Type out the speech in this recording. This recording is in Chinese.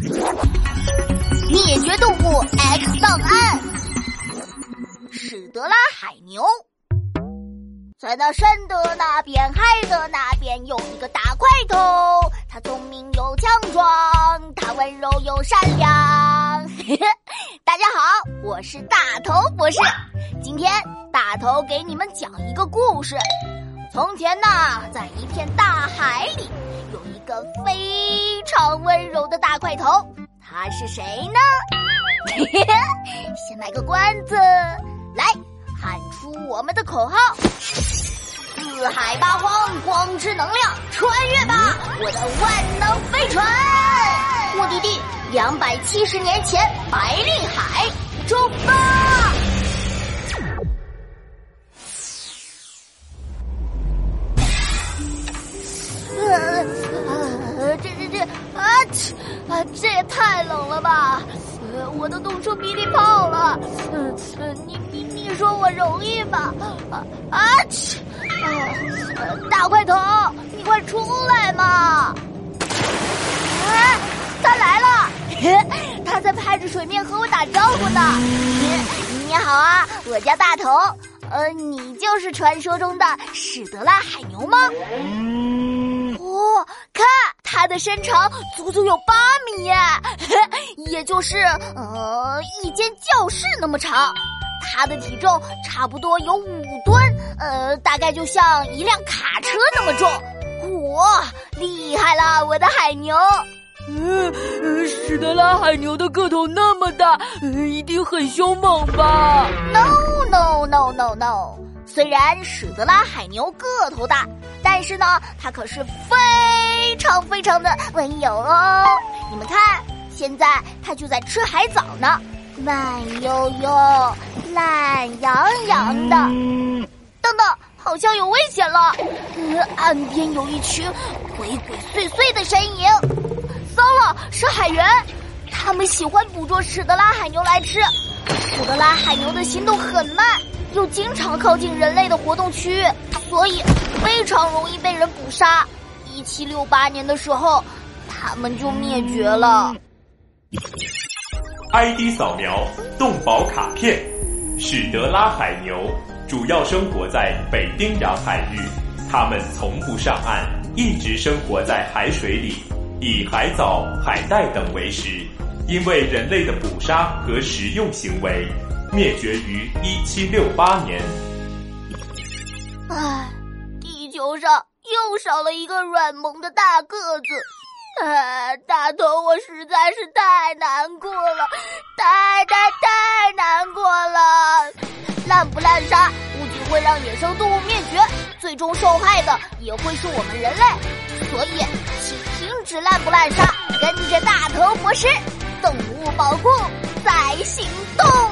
灭绝动物 X 档案：史德拉海牛。在那山的那边，海的那边，有一个大块头。他聪明又强壮，他温柔又善良。大家好，我是大头博士。今天大头给你们讲一个故事。从前呢，在一片大海里，有一个飞常温柔的大块头。他是谁呢？先卖个关子，来喊出我们的口号：四海八荒，光之能量，穿越吧，我的万能飞船！目的地：两百七十年前，白令海，出发！啊！啊，这也太冷了吧！呃，我都冻出鼻涕泡了。嗯呃，你你你说我容易吗？啊啊！大块头，你快出来嘛！哎，他来了！他在拍着水面和我打招呼呢。你你好啊，我叫大头。呃，你就是传说中的史德拉海牛吗？哦，看它的身长足足有八米耶，也就是呃一间教室那么长。它的体重差不多有五吨，呃，大概就像一辆卡车那么重。哇，厉害了，我的海牛！嗯，史德拉海牛的个头那么大，一定很凶猛吧？No no no no no，虽然史德拉海牛个头大。但是呢，它可是非非常非常的温柔哦。你们看，现在它就在吃海藻呢，慢悠悠、懒洋洋的。等等，好像有危险了！岸边有一群鬼鬼祟祟的身影。糟了，是海员，他们喜欢捕捉史德拉海牛来吃。史德拉海牛的行动很慢，又经常靠近人类的活动区域。所以非常容易被人捕杀。一七六八年的时候，它们就灭绝了。ID 扫描动保卡片，史德拉海牛主要生活在北冰洋海域，它们从不上岸，一直生活在海水里，以海藻、海带等为食。因为人类的捕杀和食用行为，灭绝于一七六八年。唉，地球上又少了一个软萌的大个子。唉，大头，我实在是太难过了，太太太难过了。滥捕滥杀不仅会让野生动物灭绝，最终受害的也会是我们人类。所以，请停止滥捕滥杀，跟着大头博士，动物保护在行动。